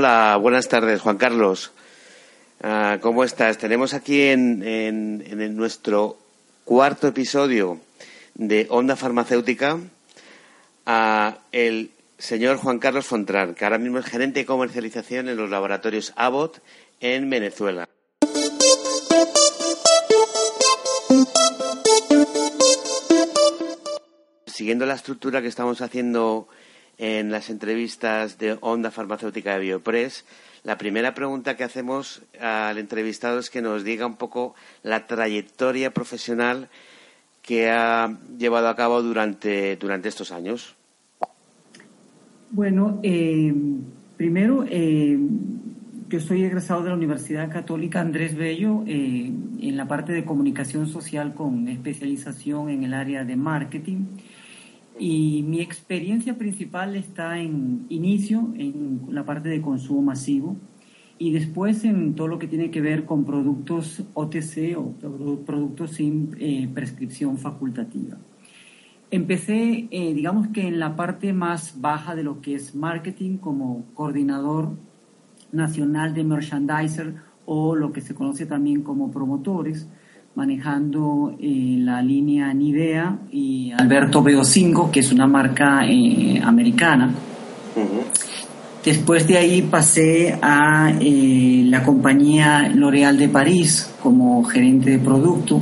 Hola, buenas tardes, Juan Carlos. Ah, ¿Cómo estás? Tenemos aquí en, en- nuestro cuarto episodio de Onda Farmacéutica a el señor Juan Carlos Fontran, que ahora mismo es gerente de comercialización en los laboratorios Abbott en Venezuela. Siguiendo la estructura que estamos haciendo en las entrevistas de Onda Farmacéutica de Biopress, la primera pregunta que hacemos al entrevistado es que nos diga un poco la trayectoria profesional que ha llevado a cabo durante, durante estos años. Bueno, eh, primero, eh, yo soy egresado de la Universidad Católica Andrés Bello eh, en la parte de comunicación social con especialización en el área de marketing. Y mi experiencia principal está en inicio, en la parte de consumo masivo, y después en todo lo que tiene que ver con productos OTC o produ- productos sin eh, prescripción facultativa. Empecé, eh, digamos que en la parte más baja de lo que es marketing como coordinador nacional de merchandiser o lo que se conoce también como promotores, manejando eh, la línea Nivea y Alberto Beocingo, que es una marca eh, americana. Después de ahí pasé a eh, la compañía L'Oréal de París como gerente de producto,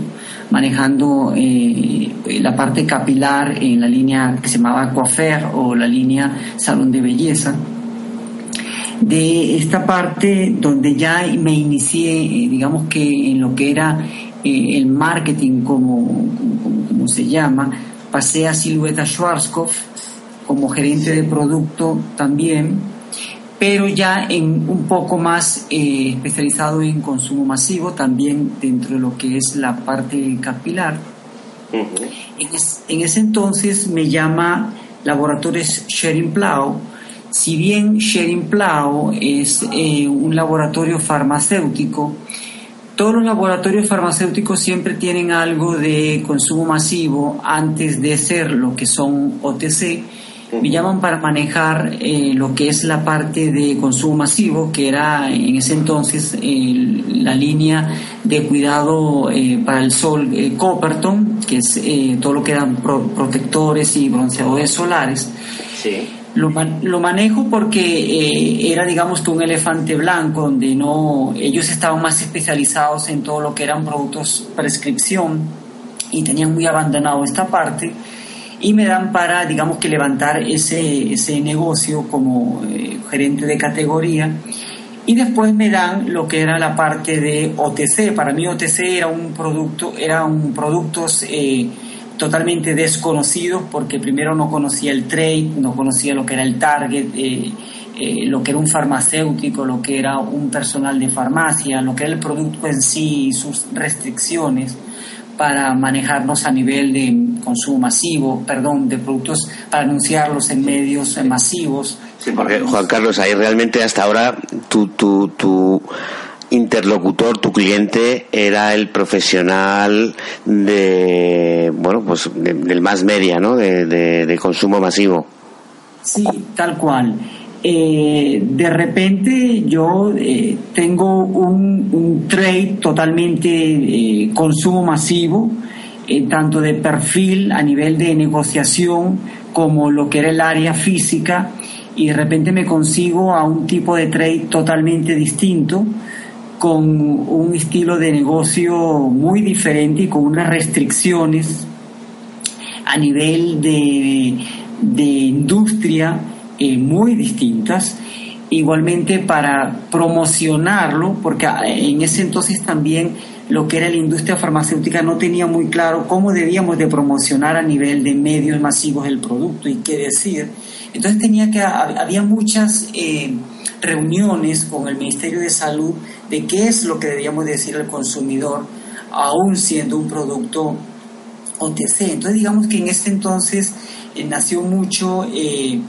manejando eh, la parte capilar en la línea que se llamaba Coafer o la línea Salón de Belleza. De esta parte donde ya me inicié, eh, digamos que en lo que era eh, el marketing como, como, como se llama, pasé a Silueta Schwarzkopf como gerente de producto también, pero ya en un poco más eh, especializado en consumo masivo, también dentro de lo que es la parte capilar. En, es- en ese entonces me llama Laboratorios Sharing Plow. Si bien Sharing Plow es eh, un laboratorio farmacéutico, todos los laboratorios farmacéuticos siempre tienen algo de consumo masivo antes de ser lo que son OTC. Me llaman para manejar eh, lo que es la parte de consumo masivo, que era en ese entonces eh, la línea de cuidado eh, para el sol eh, Copperton, que es eh, todo lo que eran pro- protectores y bronceadores solares. Sí. Lo, man- lo manejo porque eh, era, digamos, un elefante blanco, donde no, ellos estaban más especializados en todo lo que eran productos prescripción y tenían muy abandonado esta parte y me dan para, digamos, que levantar ese, ese negocio como eh, gerente de categoría y después me dan lo que era la parte de OTC. Para mí OTC era un producto, eran productos eh, totalmente desconocidos porque primero no conocía el trade, no conocía lo que era el target, eh, eh, lo que era un farmacéutico, lo que era un personal de farmacia, lo que era el producto en sí y sus restricciones para manejarnos a nivel de consumo masivo, perdón, de productos para anunciarlos en medios masivos. Sí, porque Juan Carlos, ahí realmente hasta ahora tu, tu, tu interlocutor, tu cliente, era el profesional de, bueno, pues de- del más media, ¿no? De, consumo masivo. Sí, tal cual. Eh, de repente yo eh, tengo un, un trade totalmente eh, consumo masivo, eh, tanto de perfil a nivel de negociación como lo que era el área física, y de repente me consigo a un tipo de trade totalmente distinto, con un estilo de negocio muy diferente y con unas restricciones a nivel de, de industria eh, muy distintas. Igualmente para promocionarlo, porque en ese entonces también lo que era la industria farmacéutica no tenía muy claro cómo debíamos de promocionar a nivel de medios masivos el producto y qué decir. Entonces tenía que, había muchas eh, reuniones con el Ministerio de Salud de qué es lo que debíamos decir al consumidor, aún siendo un producto OTC. Entonces digamos que en ese entonces eh, nació mucho eh,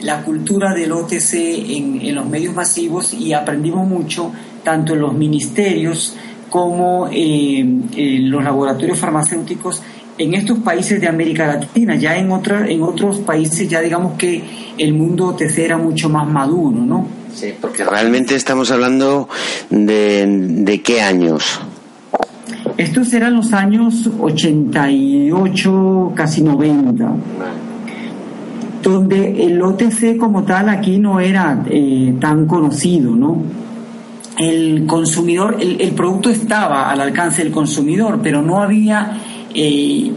la cultura del OTC en, los medios masivos y aprendimos mucho tanto en los ministerios como eh, en los laboratorios farmacéuticos en estos países de América Latina. Ya en, otra, en otros países ya digamos que el mundo OTC era mucho más maduro, ¿no? Sí, porque realmente estamos hablando de, de qué años. Estos eran los años 88, casi 90, donde el OTC como tal aquí no era eh, tan conocido, ¿no? El consumidor, el, el, producto estaba al alcance del consumidor, pero no había eh,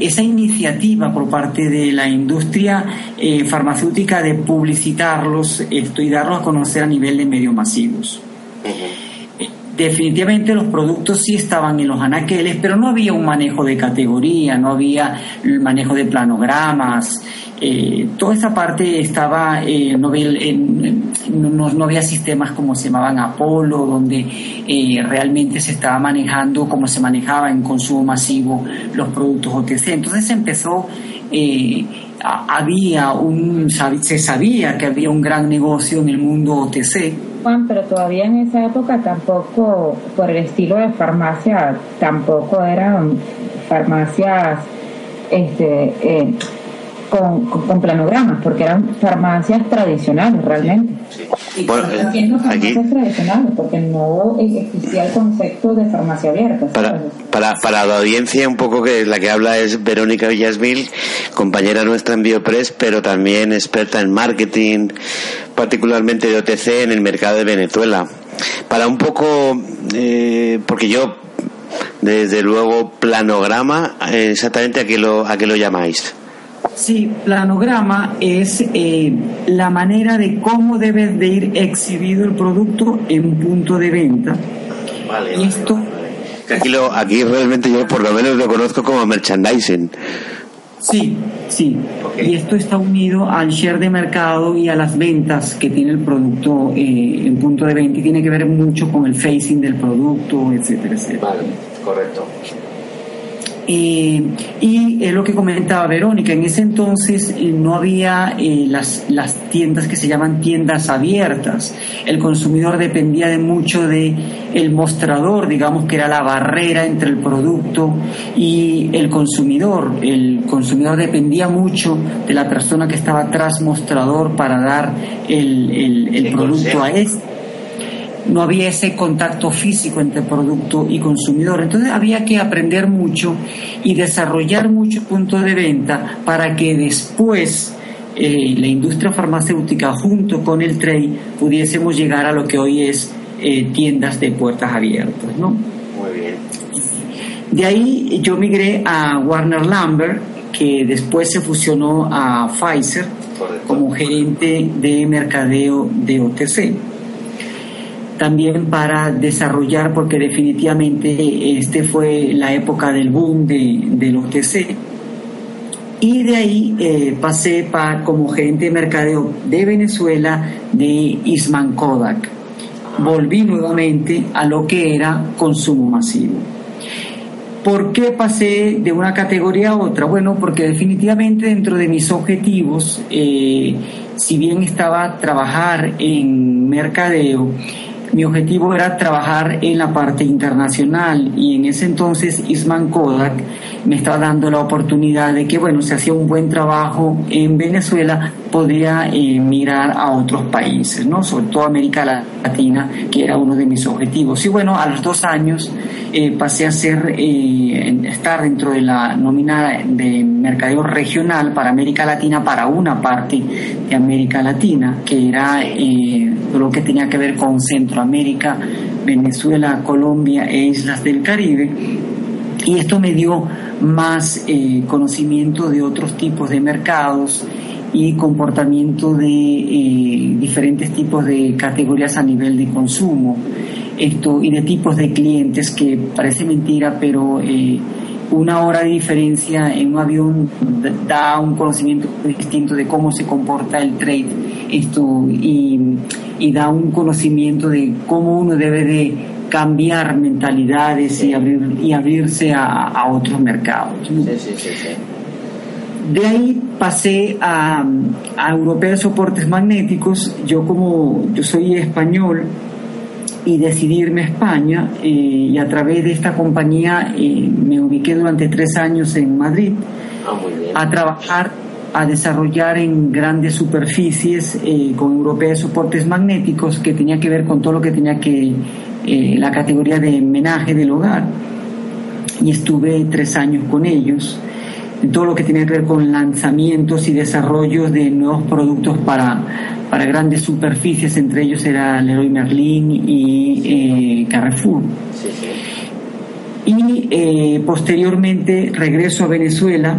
esa iniciativa por parte de la industria eh, farmacéutica de publicitarlos esto, y darlos a conocer a nivel de medios masivos. Definitivamente los productos sí estaban en los anaqueles, pero no había un manejo de categoría, no había el manejo de planogramas, eh, toda esa parte estaba, eh, no, no, no, había sistemas como se llamaban Apolo, donde eh, realmente se estaba manejando como se manejaba en consumo masivo los productos OTC. Entonces empezó, eh, había un, se sabía que había un gran negocio en el mundo OTC Juan, pero todavía en esa época tampoco, por el estilo de farmacia, tampoco eran farmacias este, eh, con, con, planogramas, porque eran farmacias tradicionales realmente. Sí. Bueno, eh, farmacias tradicionales, porque no existía el concepto de farmacia abierta. Para, para, para, la audiencia, un poco que la que habla es Verónica Villasmil, compañera nuestra en Biopress, pero también experta en marketing, particularmente de OTC en el mercado de Venezuela. Para un poco, eh, porque yo, desde luego, planograma, exactamente a qué lo, a qué lo llamáis. Sí, planograma es eh, la manera de cómo debe de ir exhibido el producto en punto de venta. Vale, y esto... Aquí, lo, aquí realmente yo por lo menos lo conozco como merchandising. Sí, sí. Okay. Y esto está unido al share de mercado y a las ventas que tiene el producto eh, en punto de venta y tiene que ver mucho con el facing del producto, etcétera, etcétera. Vale, correcto. Eh, y es lo que comentaba Verónica, en ese entonces eh, no había eh, las, las tiendas que se llaman tiendas abiertas. El consumidor dependía de mucho de el mostrador, digamos que era la barrera entre el producto y el consumidor. El consumidor dependía mucho de la persona que estaba tras mostrador para dar el, el, el producto a este no había ese contacto físico entre producto y consumidor. Entonces había que aprender mucho y desarrollar muchos puntos de venta para que después eh, la industria farmacéutica junto con el trade pudiésemos llegar a lo que hoy es eh, tiendas de puertas abiertas. ¿no? Muy bien. De ahí yo migré a Warner Lambert, que después se fusionó a Pfizer Correcto. como gerente de mercadeo de OTC también para desarrollar, porque definitivamente este fue la época del boom de, del OTC. Y de ahí eh, pasé para, como gerente de mercadeo de Venezuela de Isman Kodak. Volví nuevamente a lo que era consumo masivo. ¿Por qué pasé de una categoría a otra? Bueno, porque definitivamente dentro de mis objetivos, eh, si bien estaba trabajar en mercadeo, mi objetivo era trabajar en la parte internacional y en ese entonces Isman Kodak me estaba dando la oportunidad de que, bueno, se hacía un buen trabajo en Venezuela, podría eh, mirar a otros países, ¿no? Sobre todo América Latina, que era uno de mis objetivos. Y bueno, a los dos años eh, pasé a ser, eh, estar dentro de la nómina de mercadeo regional para América Latina, para una parte de América Latina, que era eh, lo que tenía que ver con Centroamérica, Venezuela, Colombia e islas del Caribe. Y esto me dio más eh, conocimiento de otros tipos de mercados y comportamiento de eh, diferentes tipos de categorías a nivel de consumo. esto y de tipos de clientes que parece mentira, pero eh, una hora de diferencia en un avión da un conocimiento distinto de cómo se comporta el trade esto y, y da un conocimiento de cómo uno debe de cambiar mentalidades y, abrir, y abrirse a, a otros mercados. De ahí pasé a, a Europeos Soportes Magnéticos. Yo como yo soy español, y decidí irme a España eh, y a través de esta compañía eh, me ubiqué durante tres años en Madrid Ah, a trabajar, a desarrollar en grandes superficies eh, con europeos soportes magnéticos que tenía que ver con todo lo que tenía que, eh, la categoría de menaje del hogar. Y estuve tres años con ellos en todo lo que tiene que ver con lanzamientos y desarrollos de nuevos productos para, para grandes superficies, entre ellos era Leroy Merlin y eh, Carrefour. Y eh, posteriormente regreso a Venezuela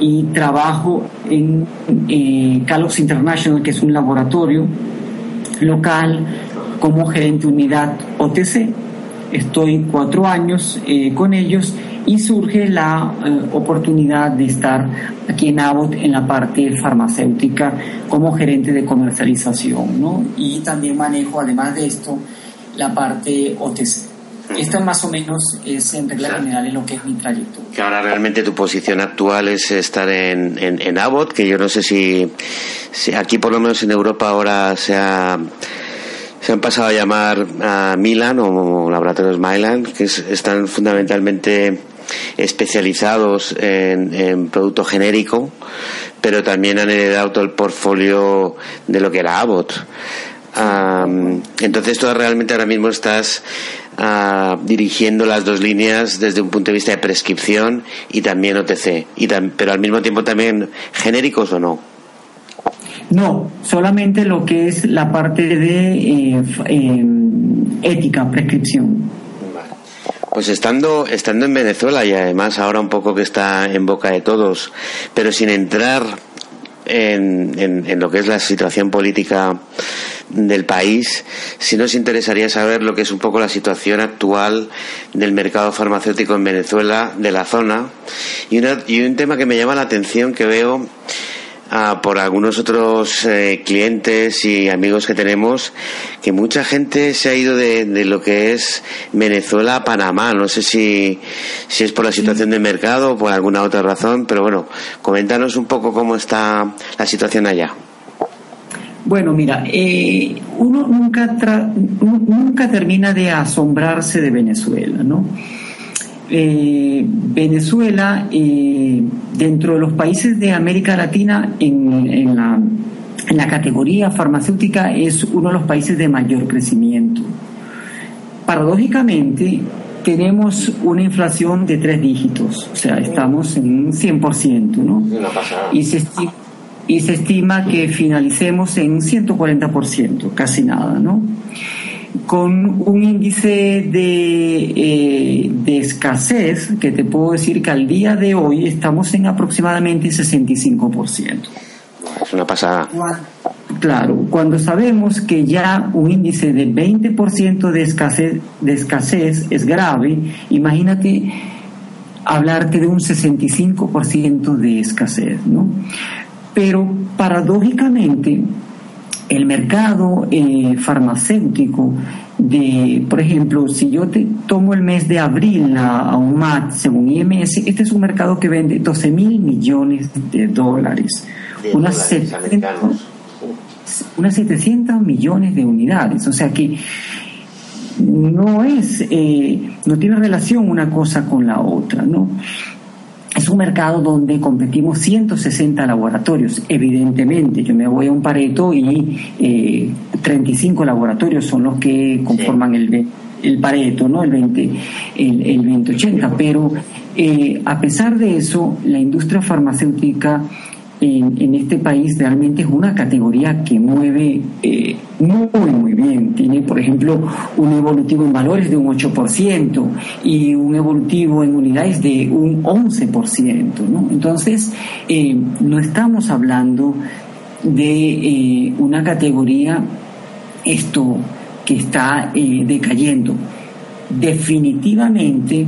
y trabajo en eh, International, que es un laboratorio local como gerente unidad OTC. Estoy cuatro años eh, con ellos y surge la eh, oportunidad de estar aquí en Abbott en la parte farmacéutica como gerente de comercialización, ¿no? Y también manejo, además de esto, la parte OTC. Esta más o menos es en regla general en lo que es mi trayecto. Que ahora realmente tu posición actual es estar en, en, en Abbott, que yo no sé si, si aquí por lo menos en Europa ahora se ha se han pasado a llamar a Milan o Laboratorios Milan, que es- están fundamentalmente especializados en, en producto genérico, pero también han heredado todo el portfolio de lo que era Abbott. Am, entonces tú realmente ahora mismo estás ah, dirigiendo las dos líneas desde un punto de vista de prescripción y también OTC, y tam- pero al mismo tiempo también genéricos o no. No, solamente lo que es la parte de eh, eh, ética, prescripción. Pues estando, estando en Venezuela y además ahora un poco que está en boca de todos, pero sin entrar en, en, en lo que es la situación política del país, sí nos interesaría saber lo que es un poco la situación actual del mercado farmacéutico en Venezuela, de la zona, y, una- y un tema que me llama la atención que veo ah, por algunos otros eh, clientes y amigos que tenemos que mucha gente se ha ido de, de lo que es Venezuela a Panamá. No sé si, si es por la situación del mercado o por alguna otra razón, pero bueno, coméntanos un poco cómo está la situación allá. Bueno, mira, eh, uno nunca, tra- nu- nunca termina de asombrarse de Venezuela, ¿no? Eh, Venezuela, eh, dentro de los países de América Latina, en, en la, en la categoría farmacéutica, es uno de los países de mayor crecimiento. Paradójicamente, tenemos una inflación de tres dígitos, o sea, estamos en un 100%, ¿no? y se, esti- y se estima que finalicemos en un 140%, casi nada, ¿no? Con un índice de, eh, de escasez que te puedo decir que al día de hoy estamos en aproximadamente 65%. Es una pasada. Claro, cuando sabemos que ya un índice de 20% de escasez, de escasez es grave, imagínate hablarte de un 65% de escasez, ¿no? Pero paradójicamente, el mercado eh, farmacéutico de, por ejemplo, si yo te tomo el mes de abril a, a un MAT, según IMS, este es un mercado que vende 12 mil millones de dólares. De unas dólares 70 americanos. unas 700 millones de unidades. O sea que no es, eh, no tiene relación una cosa con la otra, ¿no? Es un mercado donde competimos 160 laboratorios, evidentemente. Yo me voy a un Pareto y eh, 35 laboratorios son los que conforman el, el Pareto, ¿no? El 20, el, el 2080. Pero eh, a pesar de eso, la industria farmacéutica en, en este país realmente es una categoría que mueve eh, muy, muy bien. Tiene, por ejemplo, un evolutivo en valores de un 8% y un evolutivo en unidades de un 11%. ¿no? Entonces, eh, no estamos hablando de eh, una categoría esto que está eh, decayendo. Definitivamente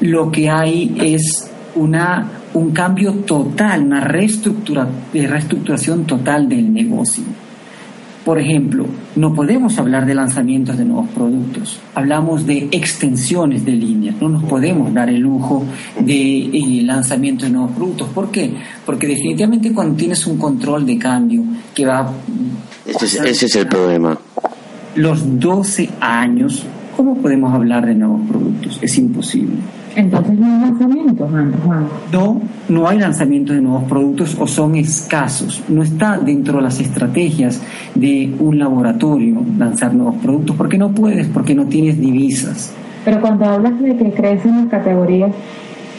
lo que hay es una, un cambio total, una reestructura, reestructuración total del negocio. Por ejemplo, no podemos hablar de lanzamientos de nuevos productos, hablamos de extensiones de líneas, no nos podemos dar el lujo de eh, lanzamientos de nuevos productos. ¿Por qué? Porque definitivamente cuando tienes un control de cambio que va... Ese es, ese es el problema. Los 12 años, ¿cómo podemos hablar de nuevos productos? Es imposible. Entonces no hay lanzamientos, Juan. No, no hay lanzamientos de nuevos productos o son escasos. No está dentro de las estrategias de un laboratorio lanzar nuevos productos porque no puedes, porque no tienes divisas. Pero cuando hablas de que crecen las categorías,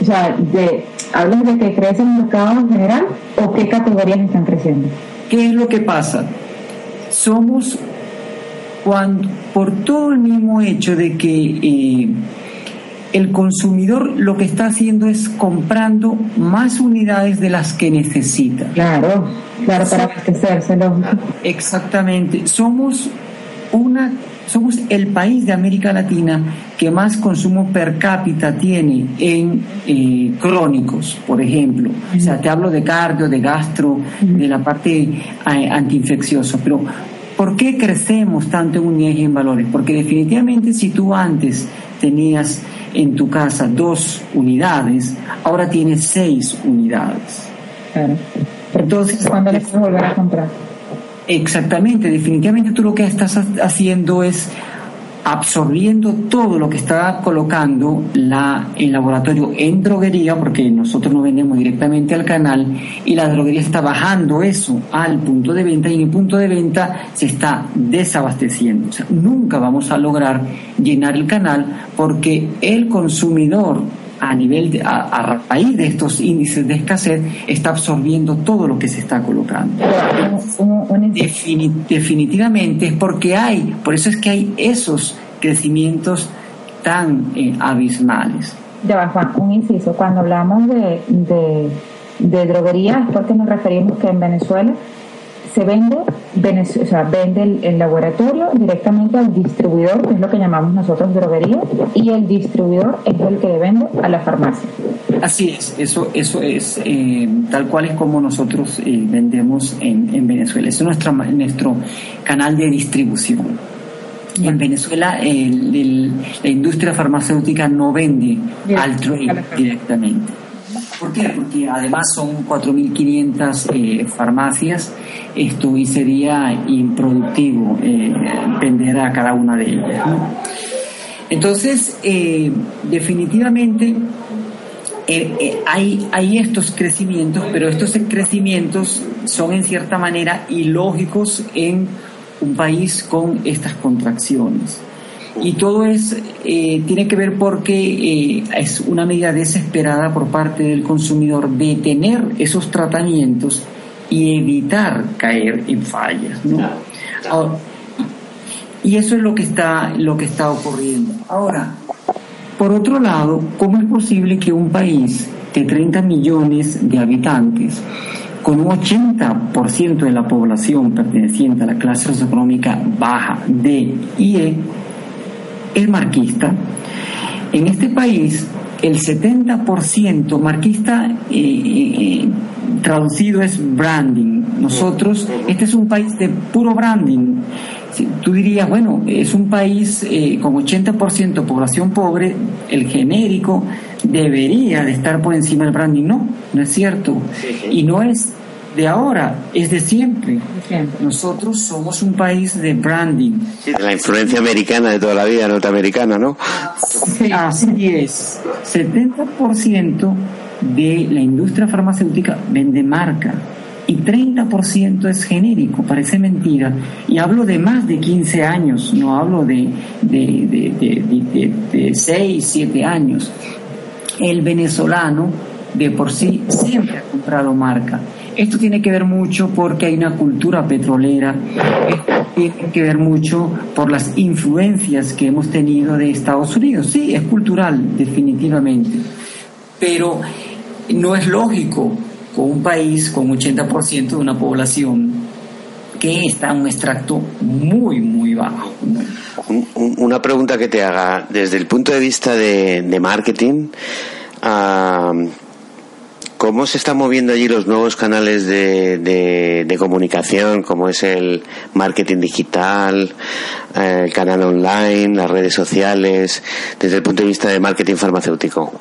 o sea, de, ¿hablas de que crece el mercado en general o qué categorías están creciendo? ¿Qué es lo que pasa? Somos, cuando, por todo el mismo hecho de que eh, el consumidor lo que está haciendo es comprando más unidades de las que necesita. Claro, claro, para abastecérselo. Exactamente. Somos una somos el país de América Latina que más consumo per cápita tiene en eh, crónicos, por ejemplo. O sea, te hablo de cardio, de gastro, de la parte antiinfecciosa. Pero, ¿por qué crecemos tanto en unidades y en valores? Porque definitivamente si tú antes tenías en tu casa dos unidades, ahora tienes seis unidades. Claro. Entonces, ¿cuándo le puedes volver a comprar? Exactamente, definitivamente tú lo que estás haciendo es absorbiendo todo lo que está colocando la, el laboratorio en droguería, porque nosotros no vendemos directamente al canal, y la droguería está bajando eso al punto de venta y en el punto de venta se está desabasteciendo. Nunca vamos a lograr llenar el canal porque el consumidor a nivel de, a, a, raíz de estos índices de escasez está absorbiendo todo lo que se está colocando. Defini, definitivamente es porque hay, por eso es que hay esos crecimientos tan eh, abismales. Ya Juan, un inciso. Cuando hablamos de, de, de droguería es porque nos referimos que en Venezuela se vende, o sea, vende el, el, laboratorio directamente al distribuidor, que es lo que llamamos nosotros droguería, y el distribuidor es el que le vende a la farmacia. Así es, eso, eso es eh, tal cual es como nosotros eh, vendemos en, en, Venezuela. Es nuestro, nuestro canal de distribución. En Venezuela el, el, la industria farmacéutica no vende al trade directamente. ¿Por qué? Porque además son 4.500 eh, farmacias esto y sería improductivo eh, vender a cada una de ellas. Entonces, eh, definitivamente eh, hay estos crecimientos, pero estos crecimientos son en cierta manera ilógicos en un país con estas contracciones y todo es eh, tiene que ver porque eh, es una medida desesperada por parte del consumidor de tener esos tratamientos y evitar caer en fallas ¿no? Ahora, y eso es lo que está lo que está ocurriendo ahora por otro lado cómo es posible que un país de 30 millones de habitantes con un 80% de la población perteneciente a la clase socioeconómica baja D y E es marquista. En este país, el 70% marquista eh, eh, traducido es branding. Nosotros, este es un país de puro branding. Tú dirías, bueno, es un país eh, con 80% población pobre, el genérico debería de estar por encima del branding. No, no es cierto. Y no es de ahora, es de siempre. Nosotros somos un país de branding. La influencia americana de toda la vida, norteamericana, ¿no? Sí, así es. 70% de la industria farmacéutica vende marca y 30% es genérico, parece mentira. Y hablo de más de 15 años, no hablo de, de, de, de, de 6, 7 años. El venezolano de por sí siempre ha comprado marca. Esto tiene que ver mucho porque hay una cultura petrolera, esto tiene que ver mucho por las influencias que hemos tenido de Estados Unidos. Sí, es cultural, definitivamente, pero no es lógico con un país con 80% de una población que está en un extracto muy, muy bajo. Una pregunta que te haga desde el punto de vista de, marketing. ¿Cómo se están moviendo allí los nuevos canales de, comunicación, como es el marketing digital, eh, el canal online, las redes sociales, desde el punto de vista de marketing farmacéutico?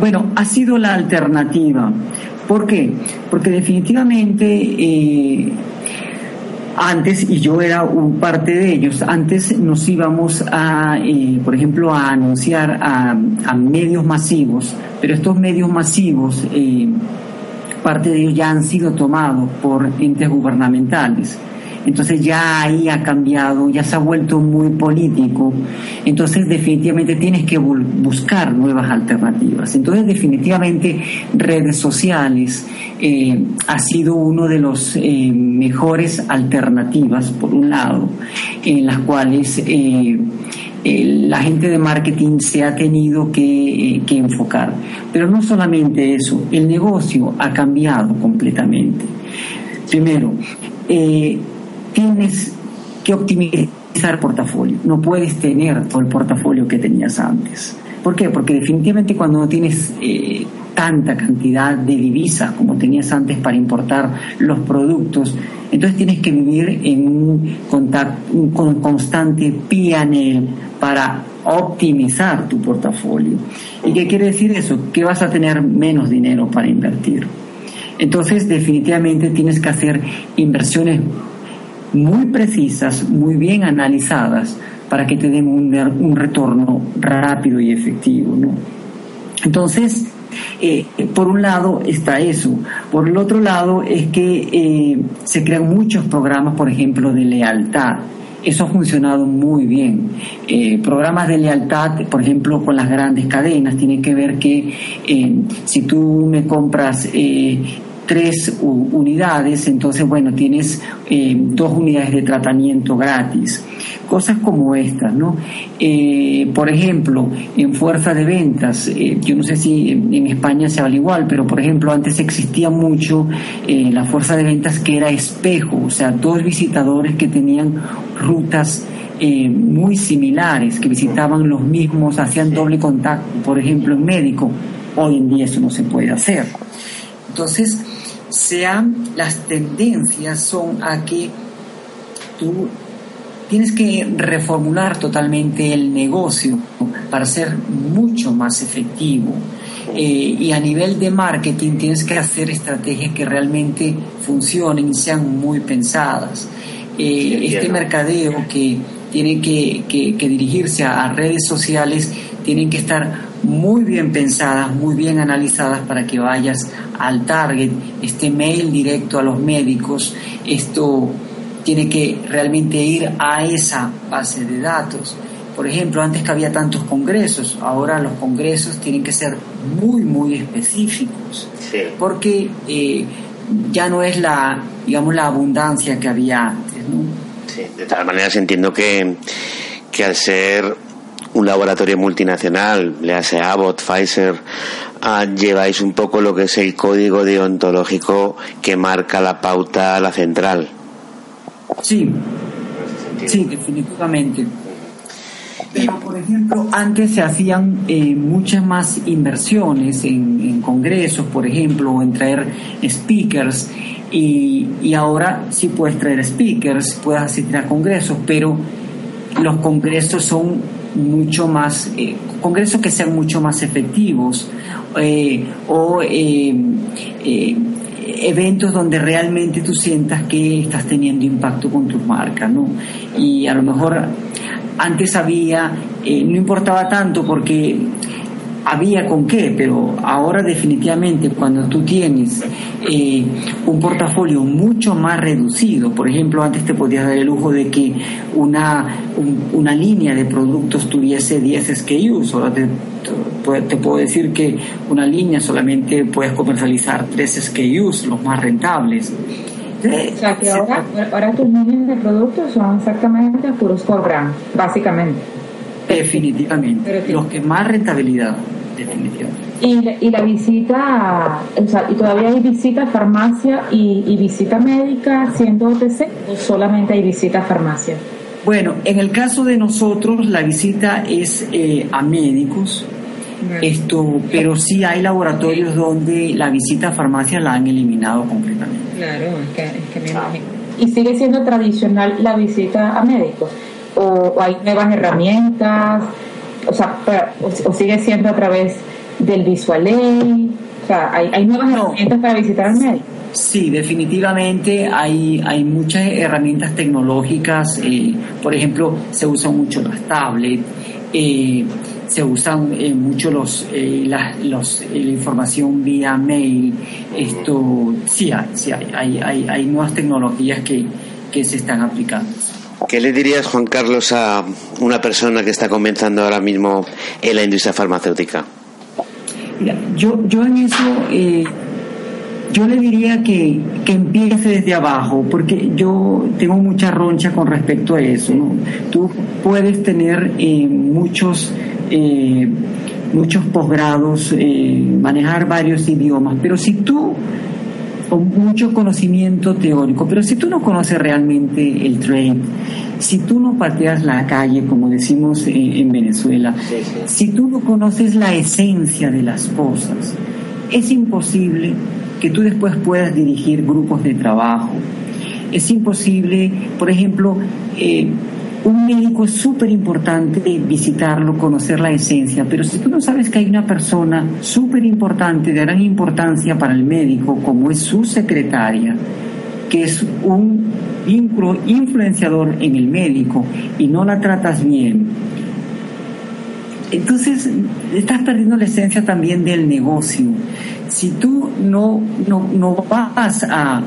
Bueno, ha sido la alternativa. ¿Por qué? Porque definitivamente eh, antes, y yo era un parte de ellos, antes nos íbamos a, eh, por ejemplo, a anunciar a, medios masivos, pero estos medios masivos, eh, parte de ellos ya han sido tomados por entes gubernamentales. Entonces ya ahí ha cambiado, ya se ha vuelto muy político. Entonces definitivamente tienes que buscar nuevas alternativas. Entonces definitivamente redes sociales eh, ha sido uno de los eh, mejores alternativas, por un lado, en las cuales eh, la gente de marketing se ha tenido que, enfocar. Pero no solamente eso, el negocio ha cambiado completamente. Primero, tienes que optimizar portafolio. No puedes tener todo el portafolio que tenías antes. ¿Por qué? Porque definitivamente cuando no tienes eh, tanta cantidad de divisas como tenías antes para importar los productos, entonces tienes que vivir en un, un constante pianel para optimizar tu portafolio. ¿Y qué quiere decir eso? Que vas a tener menos dinero para invertir. Entonces definitivamente tienes que hacer inversiones muy precisas, muy bien analizadas, para que te den un, retorno rápido y efectivo. ¿no? Entonces, eh, por un lado está eso. Por el otro lado es que eh, se crean muchos programas, por ejemplo, de lealtad. Eso ha funcionado muy bien. Eh, programas de lealtad, por ejemplo, con las grandes cadenas, tienen que ver que si tú me compras tres unidades, entonces, bueno, tienes eh, dos unidades de tratamiento gratis. Cosas como estas, ¿no? Eh, por ejemplo, en fuerza de ventas, eh, yo no sé si en, España se habla igual, pero por ejemplo, antes existía mucho la fuerza de ventas que era espejo, o sea, dos visitadores que tenían rutas muy similares, que visitaban los mismos, hacían doble contacto, por ejemplo, en médico. Hoy en día eso no se puede hacer. Entonces, sean las tendencias son a que tú tienes que reformular totalmente el negocio para ser mucho más efectivo. Eh, y a nivel de marketing tienes que hacer estrategias que realmente funcionen y sean muy pensadas. Eh, este mercadeo que tiene que, que dirigirse a redes sociales tienen que estar muy bien pensadas, muy bien analizadas para que vayas al target, este mail directo a los médicos, esto tiene que realmente ir a esa base de datos. Por ejemplo, antes que había tantos congresos, ahora los congresos tienen que ser muy, muy específicos, porque eh, ya no es la, digamos, la abundancia que había antes. Sí, de todas maneras entiendo que, que al ser un laboratorio multinacional, le hace Abbott, Pfizer, ah, lleváis un poco lo que es el código deontológico que marca la pauta a la central. Sí, sí, definitivamente. Pero, por ejemplo, antes se hacían eh, muchas más inversiones en, congresos, por ejemplo, o en traer speakers, y, y ahora sí puedes traer speakers, puedes asistir a congresos, pero los congresos son mucho más, eh, congresos que sean mucho más efectivos eh, o eh, eventos donde realmente tú sientas que estás teniendo impacto con tu marca, ¿no? Y a lo mejor antes había, no importaba tanto porque había con qué, pero ahora definitivamente cuando tú tienes eh, un portafolio mucho más reducido, por ejemplo, antes te podías dar el lujo de que una, una línea de productos tuviese 10 SKUs, ahora te, puedo decir que una línea solamente puedes comercializar 3 SKUs, los más rentables. O sea que ahora, ahora tus líneas de productos son exactamente puros core básicamente. Definitivamente. los que más rentabilidad, definitivamente. Y, y la visita, o sea, ¿y todavía hay visita a farmacia y, visita médica siendo OTC o solamente hay visita a farmacia? Bueno, en el caso de nosotros, la visita es eh, a médicos, esto, pero sí hay laboratorios donde la visita a farmacia la han eliminado completamente. Claro, es que, es que me imagino. ¿Y sigue siendo tradicional la visita a médicos? ¿O hay nuevas herramientas? O sea, para- o, o sigue siendo a través del Visual Aid? O sea, ¿hay, hay nuevas No. herramientas para visitar al médico? Sí, definitivamente hay, hay muchas herramientas tecnológicas. eh, por ejemplo, se usan mucho las tablets, eh, se usan eh, mucho los, eh, las- los, la información vía mail. Esto sí hay, sí hay, hay, hay, hay nuevas tecnologías que, que se están aplicando. ¿Qué le dirías, Juan Carlos, a una persona que está comenzando ahora mismo en la industria farmacéutica? Mira, yo, yo en eso, eh, yo le diría que, que empiece desde abajo, porque yo tengo mucha roncha con respecto a eso. ¿no? Tú puedes tener eh, muchos, eh, muchos posgrados, eh, manejar varios idiomas, pero si tú con mucho conocimiento teórico, pero si tú no conoces realmente el trade, si tú no pateas la calle, como decimos en, en Venezuela, si tú no conoces la esencia de las cosas, es imposible que tú después puedas dirigir grupos de trabajo. Es imposible, por ejemplo, eh, un médico es súper importante visitarlo, conocer la esencia, pero si tú no sabes que hay una persona súper importante, de gran importancia para el médico, como es su secretaria, que es un influ- influenciador en el médico y no la tratas bien, entonces estás perdiendo la esencia también del negocio. Si tú no, no, no vas a,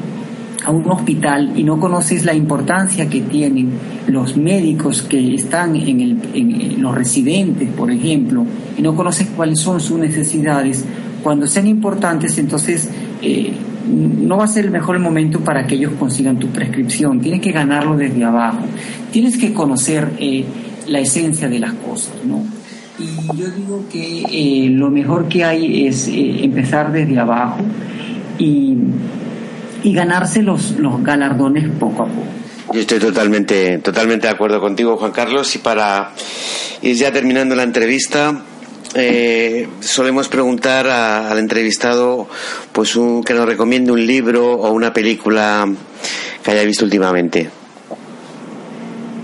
a un hospital y no conoces la importancia que tienen los médicos que están en, el, en los residentes, por ejemplo, y no conoces cuáles son sus necesidades, cuando sean importantes, entonces eh, no va a ser el mejor momento para que ellos consigan tu prescripción. Tienes que ganarlo desde abajo. Tienes que conocer eh, la esencia de las cosas, ¿no? Y yo digo que eh, lo mejor que hay es eh, empezar desde abajo y, y ganarse los, los galardones poco a poco. Yo estoy totalmente, totalmente de acuerdo contigo, Juan Carlos. Y para ir ya terminando la entrevista, eh, solemos preguntar a- al entrevistado pues un- que nos recomiende un libro o una película que haya visto últimamente.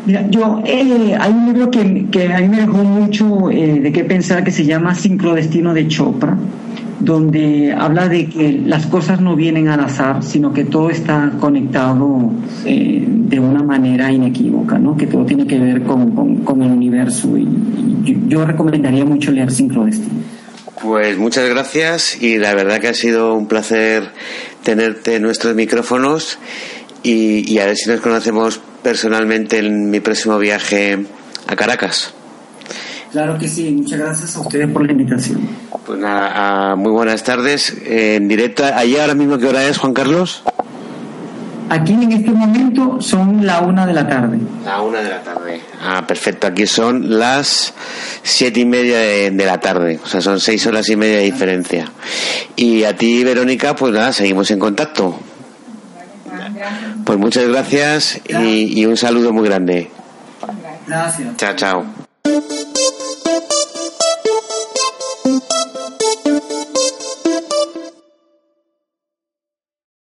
Mira, yo, eh, hay un libro que, que a mí me dejó mucho eh, de qué pensar que se llama Sincrodestino de Chopra, donde habla de que las cosas no vienen al azar, sino que todo está conectado eh, de una manera inequívoca, ¿no? que todo tiene que ver con, con- con el universo. Y, y yo, yo recomendaría mucho leer Sincrodestino. Pues muchas gracias y la verdad que ha sido un placer tenerte en nuestros micrófonos y, y a ver si nos conocemos personalmente en mi próximo viaje a Caracas. Claro que sí, muchas gracias a ustedes por la invitación. Pues nada, ah, muy buenas tardes. eh, en directo, ¿allí ahora mismo qué hora es, Juan Carlos? Aquí en este momento son la una de la tarde. La una de la tarde. Ah, perfecto. Aquí son las siete y media de, de la tarde. O sea, son seis horas y media de diferencia. Y a ti, Verónica, pues nada, seguimos en contacto. Pues muchas gracias y, y un saludo muy grande. Gracias. Chao, chao.